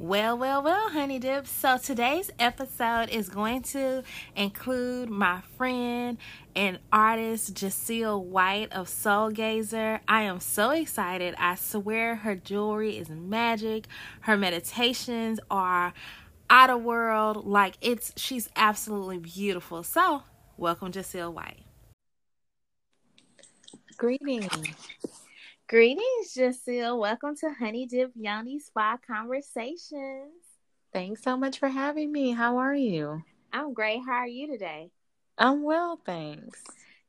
Well, well, well, honey dips. So today's episode is going to include my friend and artist Jacille White of Soul Gazer. I am so excited. I swear her jewelry is magic. Her meditations are out of world. Like it's she's absolutely beautiful. So welcome Jacille White. Greetings. Greetings, Jacille. Welcome to Honey Dip Yoni Spa Conversations. Thanks so much for having me. How are you? I'm great. How are you today? I'm well, thanks.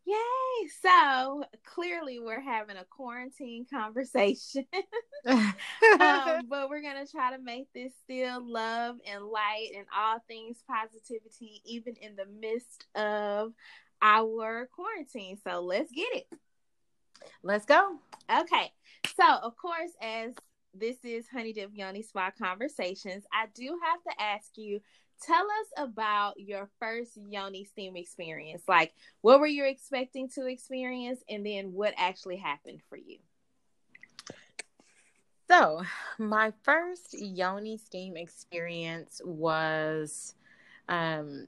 Yay! So clearly, we're having a quarantine conversation, um, but we're gonna try to make this still love and light and all things positivity, even in the midst of our quarantine. So let's get it. Let's go. Okay. So, of course, as this is Honey Dip Yoni Spa Conversations, I do have to ask you tell us about your first Yoni Steam experience. Like, what were you expecting to experience, and then what actually happened for you? So, my first Yoni Steam experience was um,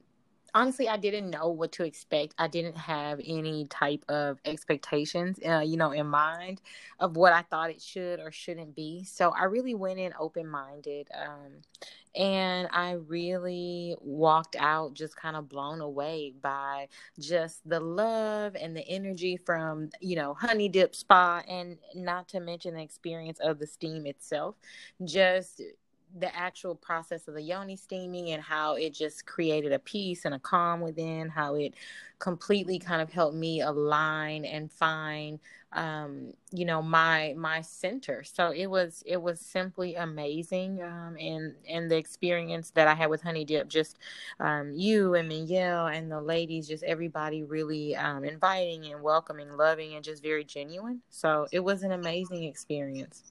honestly i didn't know what to expect. I didn't have any type of expectations uh, you know in mind of what i thought it should or shouldn't be. So i really went in open minded um, and i really walked out just kind of blown away by just the love and the energy from you know honey dip spa and not to mention the experience of the steam itself. Just the actual process of the yoni steaming and how it just created a peace and a calm within how it completely kind of helped me align and find um, you know my my center. So it was it was simply amazing um, and and the experience that i had with honey dip just um, you and Miguel and the ladies just everybody really um, inviting and welcoming loving and just very genuine. So it was an amazing experience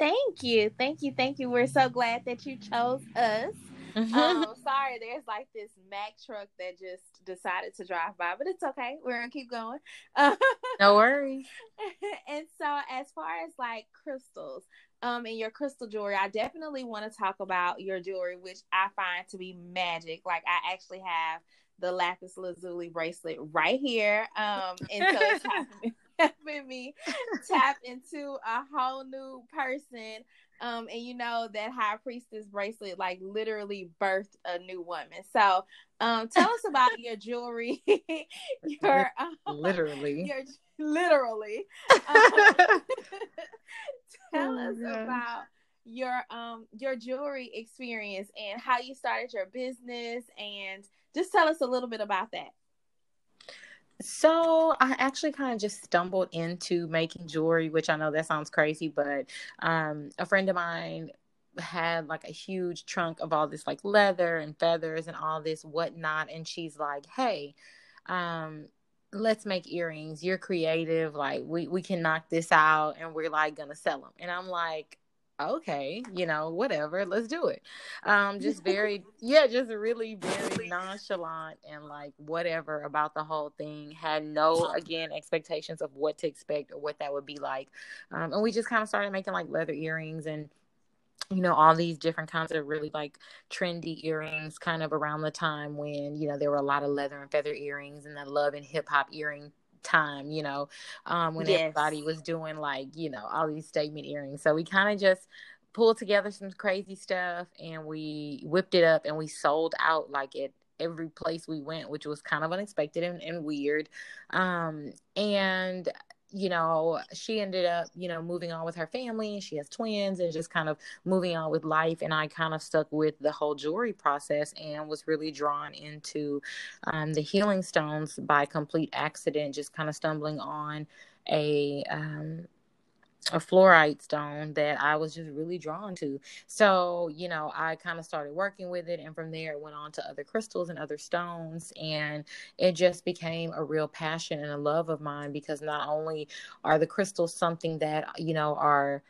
Thank you. Thank you. Thank you. We're so glad that you chose us. Mm-hmm. um, sorry, there's like this Mack truck that just decided to drive by, but it's okay. We're gonna keep going. no worries. and so, as far as like crystals, um, and your crystal jewelry, I definitely want to talk about your jewelry, which I find to be magic. Like I actually have the lapis lazuli bracelet right here, um, and so helping me tap into a whole new person. Um, and you know that high priestess bracelet like literally birthed a new woman. So, um, tell us about your jewelry. your um, literally, your literally. Um, tell oh, us God. about your um your jewelry experience and how you started your business and just tell us a little bit about that. So I actually kind of just stumbled into making jewelry, which I know that sounds crazy, but um, a friend of mine had like a huge trunk of all this like leather and feathers and all this whatnot, and she's like, "Hey, um, let's make earrings. You're creative. Like we we can knock this out, and we're like gonna sell them." And I'm like, okay, you know, whatever, let's do it. Um, just very, yeah, just really very nonchalant and like whatever about the whole thing. Had no, again, expectations of what to expect or what that would be like. Um, and we just kind of started making like leather earrings and you know all these different kinds of really like trendy earrings kind of around the time when you know there were a lot of leather and feather earrings and the love and hip hop earring time, you know, um, when yes. everybody was doing like, you know, all these statement earrings. So we kind of just pulled together some crazy stuff and we whipped it up and we sold out like at every place we went, which was kind of unexpected and, and weird. Um, and you know, she ended up, you know, moving on with her family. She has twins and just kind of moving on with life. And I kind of stuck with the whole jewelry process and was really drawn into um, the healing stones by complete accident, just kind of stumbling on a um, a fluorite stone that I was just really drawn to. So, you know, I kind of started working with it. And from there, it went on to other crystals and other stones. And it just became a real passion and a love of mine because not only are the crystals something that, you know, are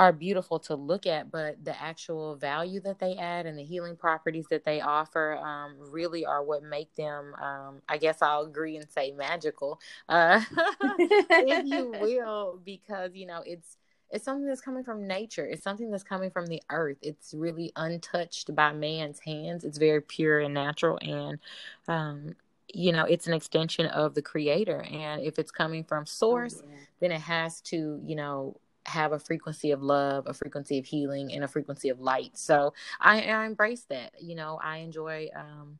are beautiful to look at, but the actual value that they add and the healing properties that they offer um, really are what make them, um, I guess I'll agree and say magical, uh, if you will, because, you know, it's, it's something that's coming from nature. It's something that's coming from the earth. It's really untouched by man's hands. It's very pure and natural and um you know, it's an extension of the creator and if it's coming from source, oh, yeah. then it has to, you know, have a frequency of love, a frequency of healing, and a frequency of light. So I, I embrace that. You know, I enjoy um,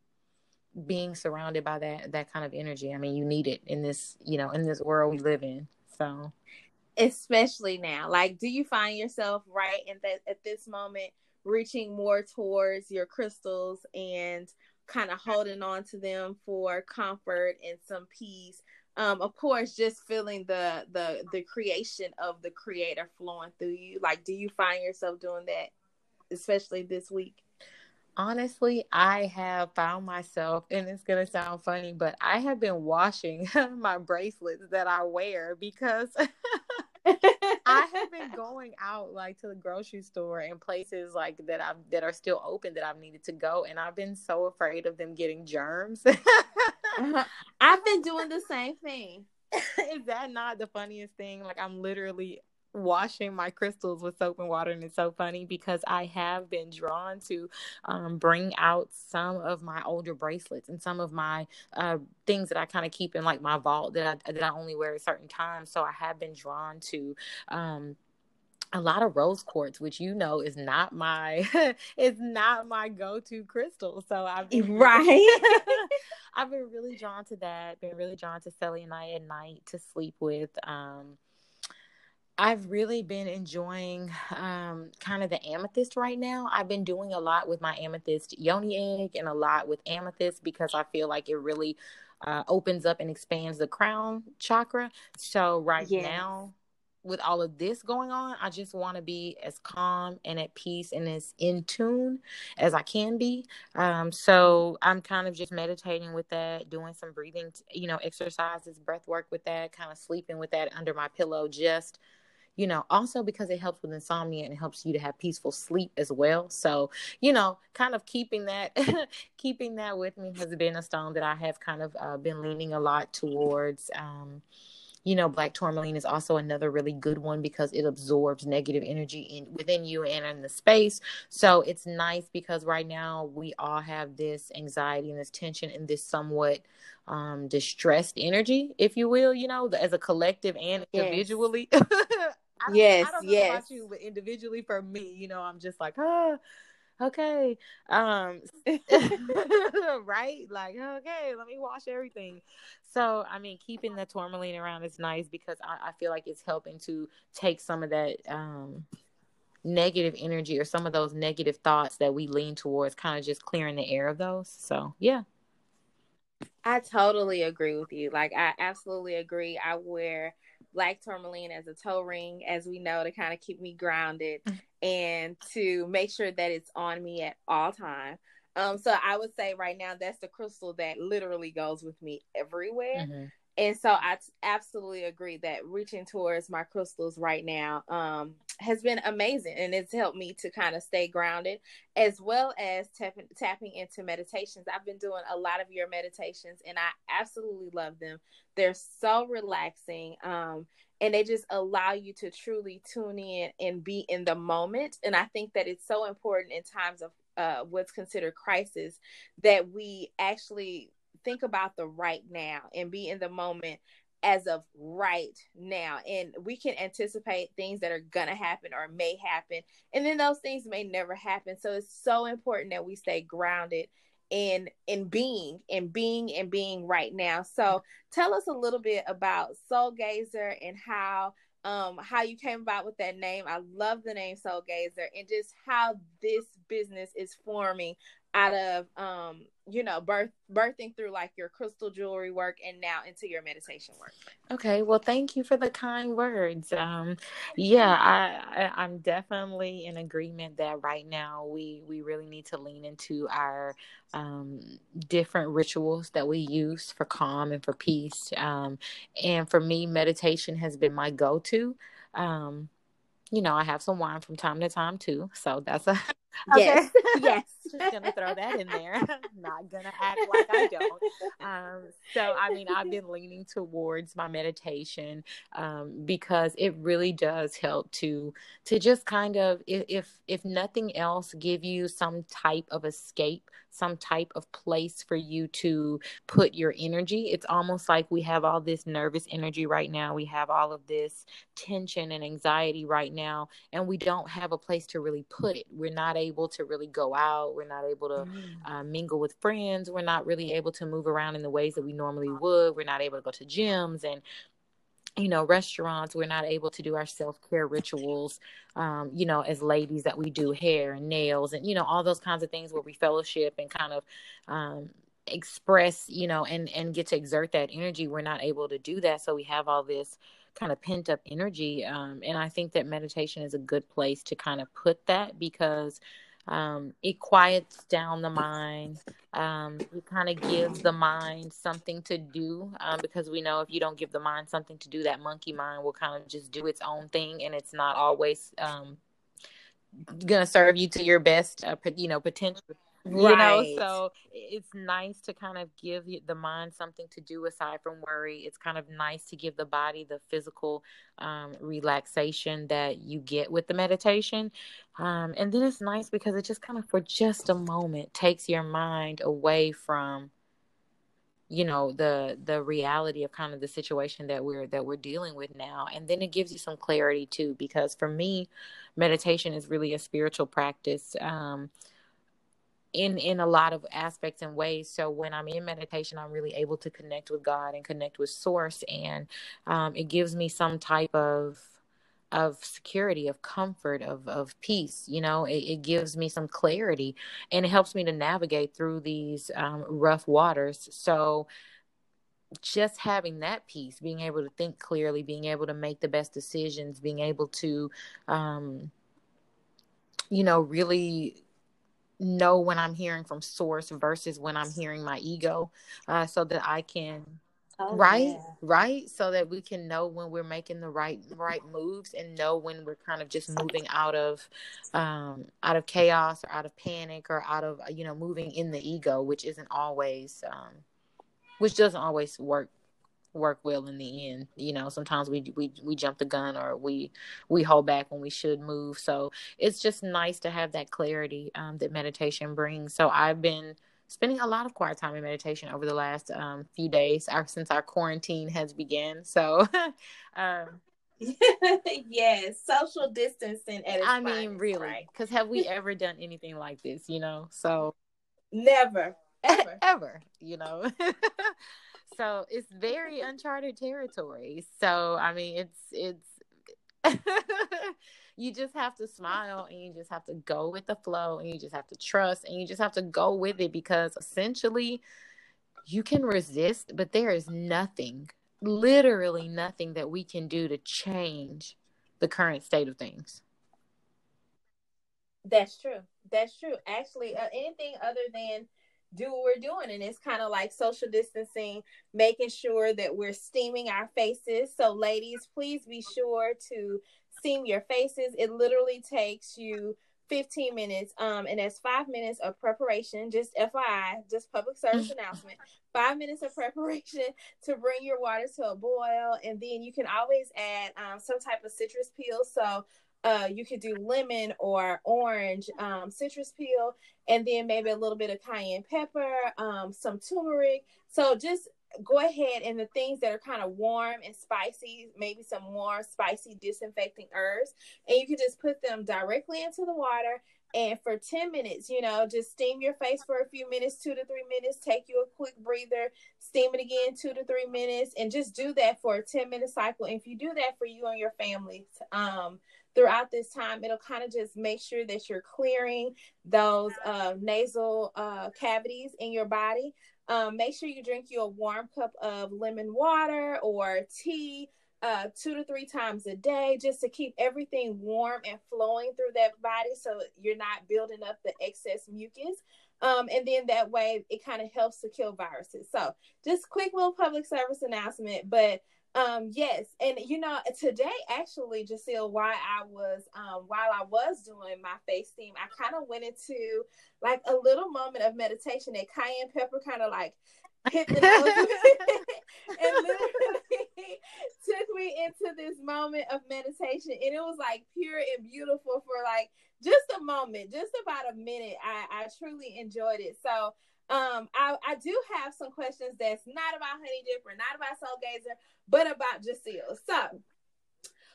being surrounded by that that kind of energy. I mean, you need it in this, you know, in this world we live in. So, especially now, like, do you find yourself right in that at this moment reaching more towards your crystals and kind of holding on to them for comfort and some peace? Um of course just feeling the the the creation of the creator flowing through you like do you find yourself doing that especially this week honestly i have found myself and it's going to sound funny but i have been washing my bracelets that i wear because I have been going out like to the grocery store and places like that I've that are still open that I've needed to go, and I've been so afraid of them getting germs. Uh-huh. I've been doing the same thing. Is that not the funniest thing? Like I'm literally washing my crystals with soap and water and it's so funny because i have been drawn to um, bring out some of my older bracelets and some of my uh, things that i kind of keep in like my vault that I, that I only wear at certain times so i have been drawn to um, a lot of rose quartz, which you know is not my is not my go-to crystal. So I've been right. I've been really drawn to that. Been really drawn to selenite at night to sleep with. Um, I've really been enjoying um, kind of the amethyst right now. I've been doing a lot with my amethyst yoni egg and a lot with amethyst because I feel like it really uh, opens up and expands the crown chakra. So, right yes. now, with all of this going on, I just want to be as calm and at peace and as in tune as I can be. Um, so I'm kind of just meditating with that, doing some breathing, you know, exercises, breath work with that, kind of sleeping with that under my pillow, just you know, also because it helps with insomnia and helps you to have peaceful sleep as well. So, you know, kind of keeping that keeping that with me has been a stone that I have kind of uh, been leaning a lot towards. Um, you know, black tourmaline is also another really good one because it absorbs negative energy in within you and in the space. So it's nice because right now we all have this anxiety and this tension and this somewhat um distressed energy, if you will, you know, as a collective and individually. Yes. I yes, I don't know yes. about you, but individually for me, you know, I'm just like, ah, okay, um, right? Like, okay, let me wash everything. So, I mean, keeping the tourmaline around is nice because I, I feel like it's helping to take some of that um negative energy or some of those negative thoughts that we lean towards, kind of just clearing the air of those. So, yeah. I totally agree with you. Like, I absolutely agree. I wear black tourmaline as a toe ring, as we know, to kind of keep me grounded mm. and to make sure that it's on me at all time. Um, so I would say right now that's the crystal that literally goes with me everywhere. Mm-hmm. And so I t- absolutely agree that reaching towards my crystals right now um, has been amazing and it's helped me to kind of stay grounded as well as tapping, tapping into meditations. I've been doing a lot of your meditations and I absolutely love them. They're so relaxing um, and they just allow you to truly tune in and be in the moment. And I think that it's so important in times of uh, what's considered crisis that we actually think about the right now and be in the moment as of right now. And we can anticipate things that are gonna happen or may happen. And then those things may never happen. So it's so important that we stay grounded in in being and being and being right now. So tell us a little bit about soul gazer and how um how you came about with that name. I love the name soul gazer and just how this business is forming out of um you know birth birthing through like your crystal jewelry work and now into your meditation work. Okay well thank you for the kind words. Um yeah I, I i'm definitely in agreement that right now we we really need to lean into our um different rituals that we use for calm and for peace. Um and for me meditation has been my go-to. Um you know, I have some wine from time to time too. So that's a yes, yes. just gonna throw that in there. Not gonna act like I don't. Um, so I mean, I've been leaning towards my meditation um, because it really does help to to just kind of if if nothing else, give you some type of escape some type of place for you to put your energy. It's almost like we have all this nervous energy right now. We have all of this tension and anxiety right now, and we don't have a place to really put it. We're not able to really go out. We're not able to mm. uh, mingle with friends. We're not really able to move around in the ways that we normally would. We're not able to go to gyms and you know restaurants we're not able to do our self-care rituals um, you know as ladies that we do hair and nails and you know all those kinds of things where we fellowship and kind of um, express you know and and get to exert that energy we're not able to do that so we have all this kind of pent up energy um, and i think that meditation is a good place to kind of put that because um, it quiets down the mind. Um, it kind of gives the mind something to do um, because we know if you don't give the mind something to do, that monkey mind will kind of just do its own thing, and it's not always um, going to serve you to your best, uh, you know, potential Right. You know, so it's nice to kind of give the mind something to do aside from worry. It's kind of nice to give the body the physical um, relaxation that you get with the meditation. Um, and then it's nice because it just kind of, for just a moment, takes your mind away from you know the the reality of kind of the situation that we're that we're dealing with now and then it gives you some clarity too because for me meditation is really a spiritual practice um in in a lot of aspects and ways. So when i'm in meditation i'm really able to connect with god and connect with source and um, it gives me some type of of security of comfort of of peace you know? It, it gives me some clarity and it helps me to navigate through these um, rough waters. So just having that peace being able to think clearly being able to make the best decisions being able to um, you know really know when I'm hearing from source versus when I'm hearing my ego, uh, so that I can. Oh, right yeah. right so that we can know when we're making the right right moves and know when we're kind of just moving out of um out of chaos or out of panic or out of you know moving in the ego which isn't always um which doesn't always work work well in the end. You know, sometimes we we we jump the gun or we we hold back when we should move. So it's just nice to have that clarity um, that meditation brings. So I've been spending a lot of quiet time in meditation over the last um, few days our, since our quarantine has begun. So. um, yes, social distancing at I mean, really, because right? have we ever done anything like this? You know, so never, ever, ever. You know, so it's very uncharted territory. So I mean, it's it's you just have to smile and you just have to go with the flow and you just have to trust and you just have to go with it because essentially you can resist, but there is nothing, literally nothing that we can do to change the current state of things. That's true. That's true. Actually, uh, anything other than do what we're doing. And it's kind of like social distancing making sure that we're steaming our faces. So ladies please be sure to steam your faces. It literally takes you 15 minutes um and that's five minutes of preparation. Just fyi just public service announcement. Five minutes of preparation to bring your water to a boil and then you can always add um, some type of citrus peel. So uh, you could do lemon or orange um, citrus peel, and then maybe a little bit of cayenne pepper, um, some turmeric. So just go ahead and the things that are kind of warm and spicy, maybe some more spicy disinfecting herbs, and you can just put them directly into the water. And for 10 minutes, you know, just steam your face for a few minutes, two to three minutes, take you a quick breather, steam it again, two to three minutes, and just do that for a 10 minute cycle. And if you do that for you and your family, um, throughout this time. It'll kind of just make sure that you're clearing those uh, nasal uh, cavities in your body. Um, make sure you drink you a warm cup of lemon water or tea uh, two to three times a day just to keep everything warm and flowing through that body so you're not building up the excess mucus. Um, and then that way it kind of helps to kill viruses. So just quick little public service announcement, but Um, yes, and you know, today actually, Jacille, while I was um while I was doing my face steam, I kind of went into like a little moment of meditation that cayenne pepper kind of like hit the nose and literally took me into this moment of meditation and it was like pure and beautiful for like just a moment just about a minute. I i truly enjoyed it. So um i i do have some questions that's not about honey dipper not about soul gazer but about Jacille. So,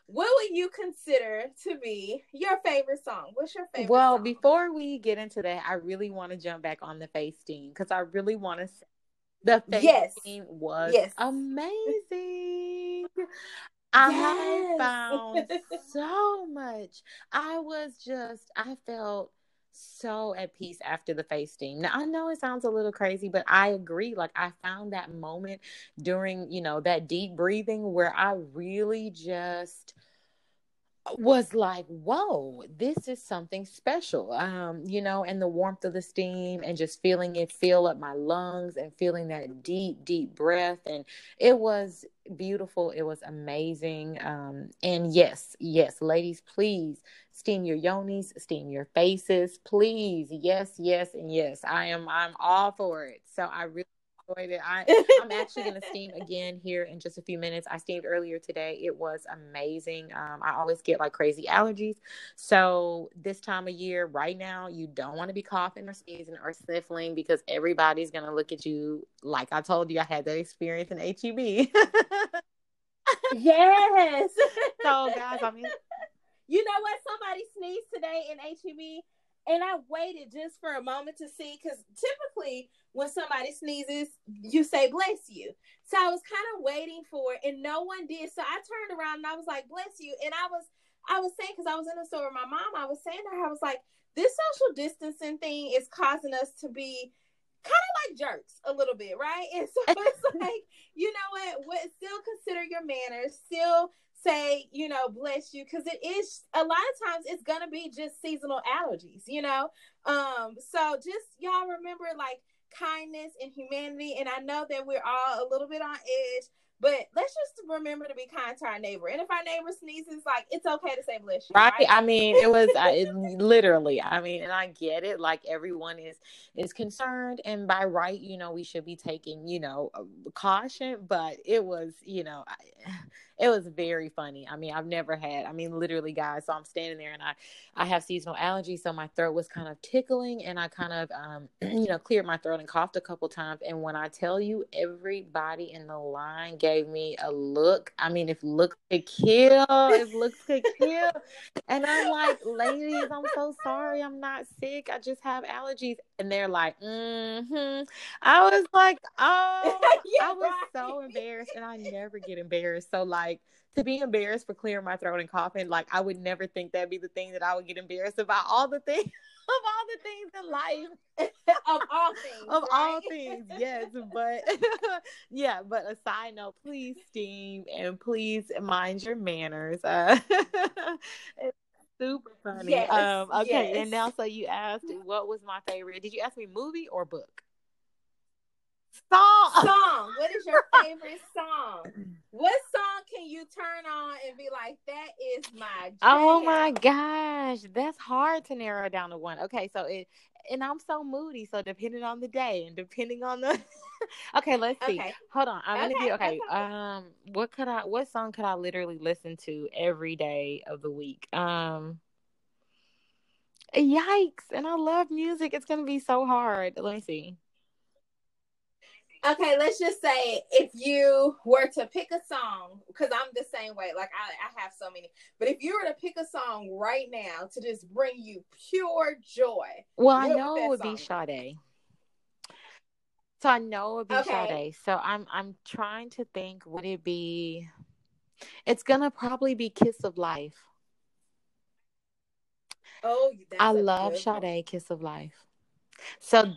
what would you consider to be your favorite song? What's your favorite? Well, song? before we get into that, I really want to jump back on the face steam because I really want to. Say the face yes. was yes. amazing. I yes. found so much. I was just, I felt so at peace after the face steam. Now I know it sounds a little crazy, but I agree. Like I found that moment during, you know, that deep breathing where I really just was like, whoa, this is something special. Um, you know, and the warmth of the steam and just feeling it fill up my lungs and feeling that deep, deep breath. And it was beautiful. It was amazing. Um, and yes, yes, ladies, please steam your yonis, steam your faces, please. Yes, yes, and yes. I am I'm all for it. So I really enjoyed it. I, I'm actually going to steam again here in just a few minutes. I steamed earlier today. It was amazing. Um, I always get like crazy allergies. So, this time of year, right now, you don't want to be coughing or sneezing or sniffling because everybody's going to look at you like I told you I had that experience in HEB. yes. so, guys, I mean, you know what? Somebody sneezed today in HEB and I waited just for a moment to see because typically when somebody sneezes, you say bless you. So I was kind of waiting for it, and no one did. So I turned around and I was like, bless you. And I was I was saying because I was in the store with my mom, I was saying to her, I was like, this social distancing thing is causing us to be kind of like jerks a little bit, right? And so it's like, you know what? What still consider your manners, still say, you know, bless you, because it is a lot of times it's gonna be just seasonal allergies, you know. Um, so just y'all remember like kindness and humanity, and I know that we're all a little bit on edge, but let's just remember to be kind to our neighbor. And if our neighbor sneezes, like it's okay to say bless you. Right. right? I mean, it was I, it, literally. I mean, and I get it. Like everyone is is concerned, and by right, you know, we should be taking you know caution. But it was, you know. I, it was very funny. I mean, I've never had, I mean, literally, guys. So I'm standing there and I, I have seasonal allergies. So my throat was kind of tickling and I kind of, um, you know, cleared my throat and coughed a couple times. And when I tell you, everybody in the line gave me a look. I mean, if looks could kill, if looks could kill. And I'm like, ladies, I'm so sorry. I'm not sick. I just have allergies. And they're like, mm-hmm. I was like, oh, yeah, I was right. so embarrassed. And I never get embarrassed. So like, like to be embarrassed for clearing my throat and coughing, like I would never think that'd be the thing that I would get embarrassed about. All the things of all the things in life. of all things. of right? all things, yes. But yeah, but a side note, please steam and please mind your manners. Uh, it's super funny. Yes, um, okay, yes. and now so you asked what was my favorite. Did you ask me movie or book? Song. Song. What is your favorite song? What song can you turn on and be like, that is my jam? Oh my gosh. That's hard to narrow down to one. Okay, so it and I'm so moody, so depending on the day and depending on the Okay, let's see. Okay. Hold on. I'm okay, gonna do okay. okay. Um what could I what song could I literally listen to every day of the week? Um Yikes. And I love music. It's gonna be so hard. Let me see okay, let's just say if you were to pick a song, because I'm the same way, like I, I have so many, but if you were to pick a song right now to just bring you pure joy, well, I know it would be Sade. So I know it would be okay. Sade. So I'm I'm trying to think, would it be? It's gonna probably be "Kiss of Life." Oh, I love Sade, "Kiss of Life." So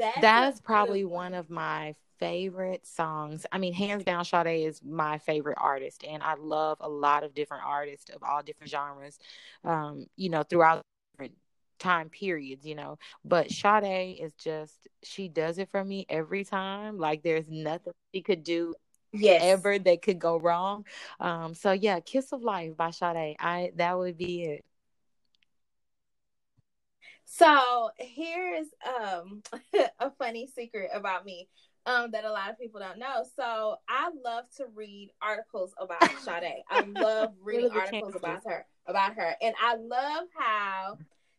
that's that is probably one of my favorite songs. I mean, hands down, Sade is my favorite artist, and I love a lot of different artists of all different genres. Um, you know, throughout different time periods, you know. But Sade is just she does it for me every time. Like there's nothing she could do yes. ever that could go wrong. Um, so yeah, Kiss of Life by Sade. I that would be it. So here's um a funny secret about me um that a lot of people don't know. So I love to read articles about Sade. I love reading articles about her about her. And I love how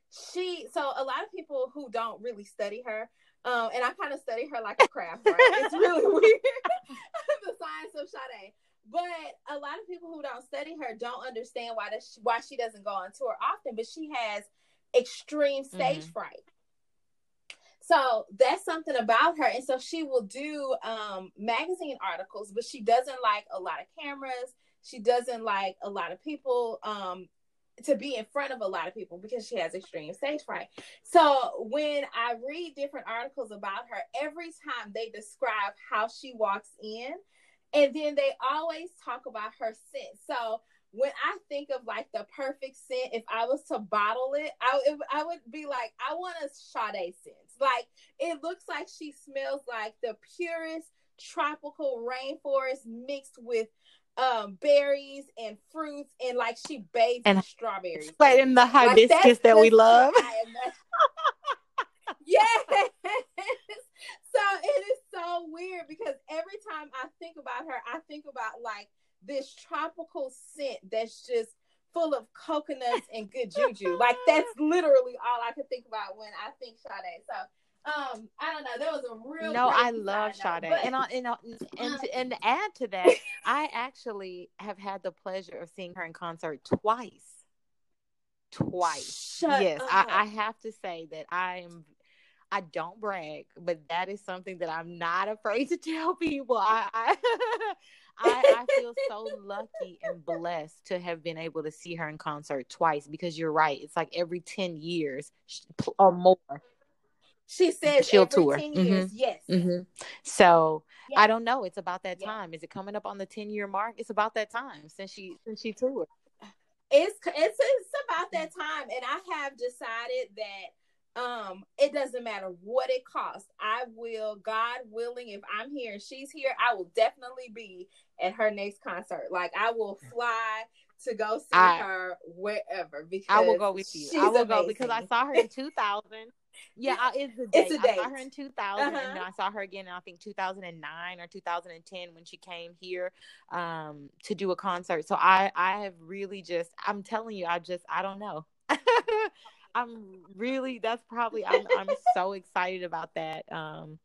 she so a lot of people who don't really study her um, and I kind of study her like a craft, right? it's really weird, the science of Sade. But a lot of people who don't study her don't understand why does why she doesn't go on tour often. But she has extreme stage mm-hmm. fright. So that's something about her. And so she will do um, magazine articles, but she doesn't like a lot of cameras. She doesn't like a lot of people. Um, to be in front of a lot of people because she has extreme stage fright. So when I read different articles about her, every time they describe how she walks in, and then they always talk about her scent. So when I think of like the perfect scent, if I was to bottle it, I, it, I would be like, I want a Sade scent. Like it looks like she smells like the purest tropical rainforest mixed with um berries and fruits and like she bathes and in strawberries. But in the hibiscus like, that we love. yes. so it is so weird because every time I think about her, I think about like this tropical scent that's just full of coconuts and good juju. like that's literally all I could think about when I think Sade. So um, I don't know. There was a real no. I love Sade, but... and, and and to, and to add to that, I actually have had the pleasure of seeing her in concert twice. Twice, Shut yes. I, I have to say that I am I don't brag, but that is something that I'm not afraid to tell people. I I, I, I, feel so lucky and blessed to have been able to see her in concert twice because you're right. It's like every 10 years or more. She says she'll tour. 10 years, mm-hmm. yes. Mm-hmm. So yes. I don't know. It's about that time. Is it coming up on the 10 year mark? It's about that time since she since she toured. It's it's it's about that time, and I have decided that um it doesn't matter what it costs. I will, God willing, if I'm here and she's here, I will definitely be at her next concert. Like I will fly to go see I, her wherever because I will go with you. I will amazing. go because I saw her in 2000 yeah, it's a date. It's a date. I saw her in 2000, uh-huh. and I saw her again in I think 2009 or 2010 when she came here um, to do a concert. So I I have really just I'm telling you I just I don't know. I'm really that's probably I'm I'm so excited about that. Um,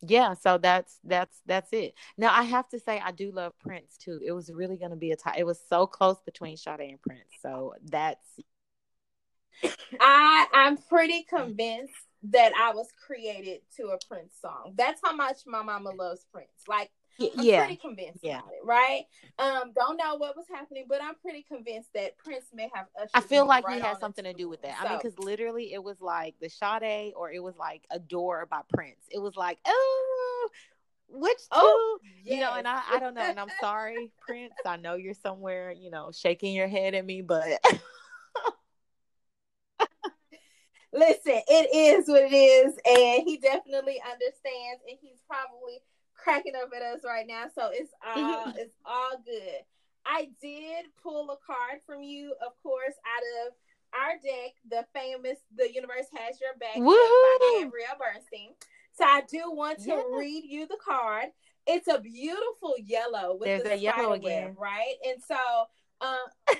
yeah, so that's that's that's it. Now I have to say I do love Prince too. It was really going to be a tie. It was so close between Sade and Prince. So that's I I'm pretty convinced that I was created to a Prince song. That's how much my mama loves Prince. Like I'm yeah. pretty convinced yeah. about it, right? Um, don't know what was happening, but I'm pretty convinced that Prince may have I feel like right he had something to do with that. So. I mean, because literally it was like the Sade or it was like Adore by Prince. It was like, oh, which? Oh, yes. You know, and I, I don't know. And I'm sorry, Prince. I know you're somewhere, you know, shaking your head at me, but listen, it is what it is, and he definitely understands, and he's probably cracking up at us right now. So it's all it's all good. I did pull a card from you, of course, out of our deck, the famous "The Universe Has Your Back" by Gabrielle Bernstein. So I do want to yeah. read you the card. It's a beautiful yellow with There's the yellow again, web, right? And so, um,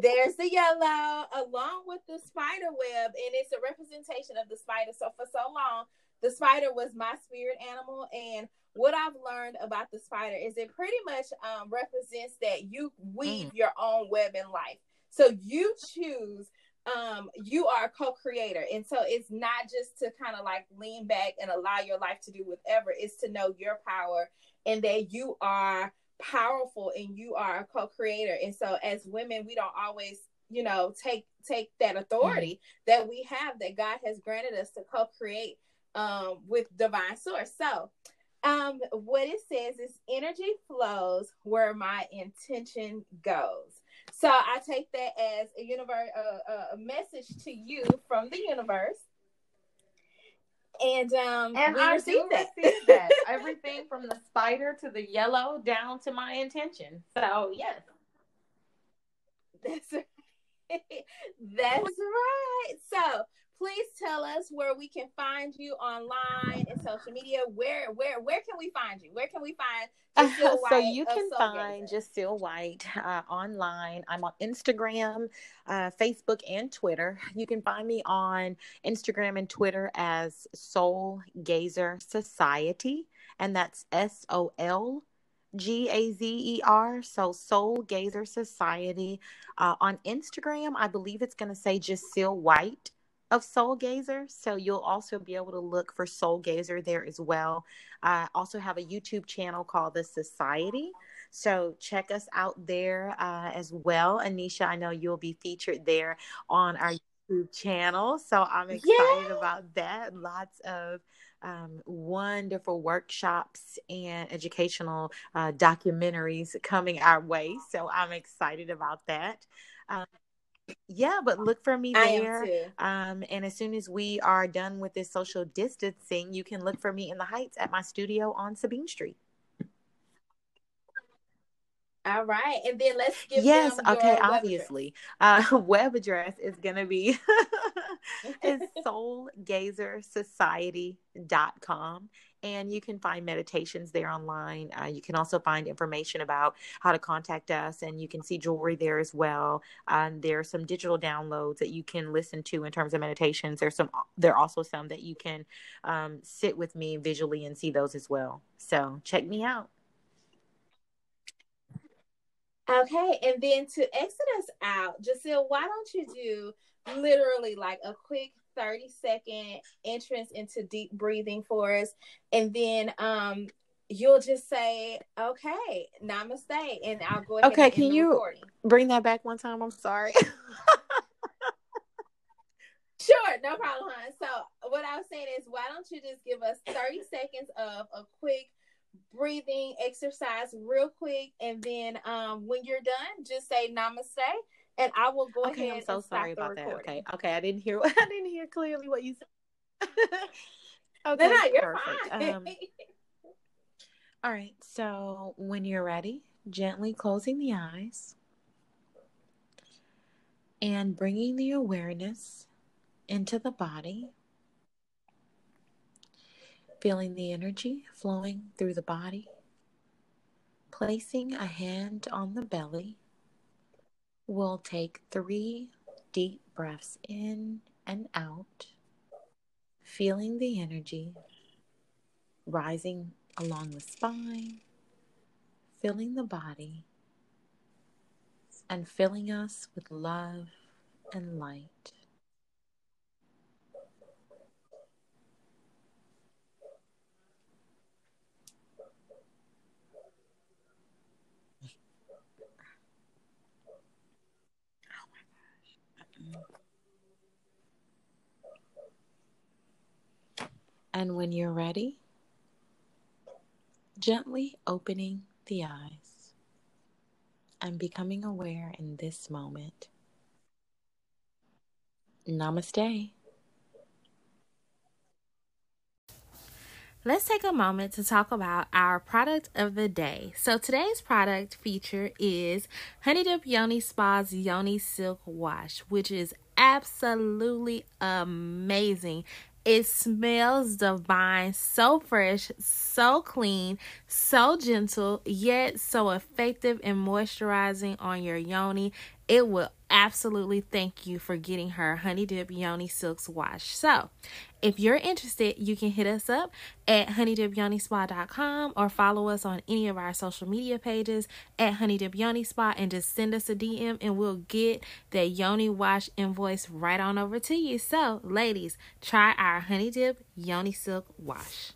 there's the yellow along with the spider web, and it's a representation of the spider. So for so long, the spider was my spirit animal, and what I've learned about the spider is it pretty much um, represents that you weave mm. your own web in life. So you choose. Um, you are a co-creator, and so it's not just to kind of like lean back and allow your life to do whatever. It's to know your power and that you are powerful and you are a co-creator and so as women we don't always you know take take that authority mm-hmm. that we have that god has granted us to co-create um with divine source so um what it says is energy flows where my intention goes so i take that as a universe a, a message to you from the universe And um, and we I received do that. receive that. Everything from the spider to the yellow down to my intention. So yes. That's right. That's right. So please tell us where we can find you online and social media. Where where where can we find you? Where can we find Jacille so White so you can Soul find Gazer? Jacille White uh, online. I'm on Instagram, uh, Facebook, and Twitter. You can find me on Instagram and Twitter as Soul Gazer Society, and that's S O L G A Z E R. So Soul Gazer Society. Uh, on Instagram, I believe it's going to say Jacille White of Soul Gazer. So you'll also be able to look for Soul Gazer there as well. I also have a YouTube channel called The Society. So check us out there uh, as well. Anisha, I know you'll be featured there on our YouTube channel. So I'm excited Yeah. about that. Lots of um, wonderful workshops and educational uh, documentaries coming our way. So I'm excited about that. Um, yeah, but look for me there. Um, and as soon as we are done with this social distancing, you can look for me in the Heights at my studio on Sabine Street. All right. And then let's give yes, okay, web address. obviously. Uh, web address is gonna be is soulgazersociety.com and you can find meditations there online. Uh, you can also find information about how to contact us, and you can see jewelry there as well. Um, there are some digital downloads that you can listen to in terms of meditations. There's some. There are also some that you can um, sit with me visually and see those as well. So check me out. Okay, and then to exit us out, Jacille, why don't you do literally like a quick 30 second entrance into deep breathing for us? And then um you'll just say, okay, namaste, and I'll go ahead Okay, and can you- recording. Bring that back one time. I'm sorry. Sure, no problem, hon. So what I was saying is why don't you just give us 30 seconds of a quick breathing exercise real quick and then um when you're done just say namaste and I will go okay, ahead I'm so and sorry about that. Okay, okay, I didn't hear. I didn't hear clearly what you said. Okay, no, you're perfect. fine. Um, all right. So when you're ready, gently closing the eyes and bringing the awareness into the body, feeling the energy flowing through the body, placing a hand on the belly. We'll take three deep breaths in and out, feeling the energy rising along the spine, filling the body, and filling us with love and light. And when you're ready, gently opening the eyes and becoming aware in this moment. Namaste. Let's take a moment to talk about our product of the day. So today's product feature is Honey Dip Yoni Spa's Yoni Silk Wash, which is absolutely amazing. It smells divine, so fresh, so clean, so gentle, yet so effective and moisturizing on your yoni. It will absolutely thank you for getting her Honey Dip Yoni Silks Wash. So, if you're interested, you can hit us up at honeydipyonispa.com or follow us on any of our social media pages at honeydipyonispa and just send us a DM and we'll get that Yoni Wash invoice right on over to you. So, ladies, try our Honey Dip Yoni Silk Wash.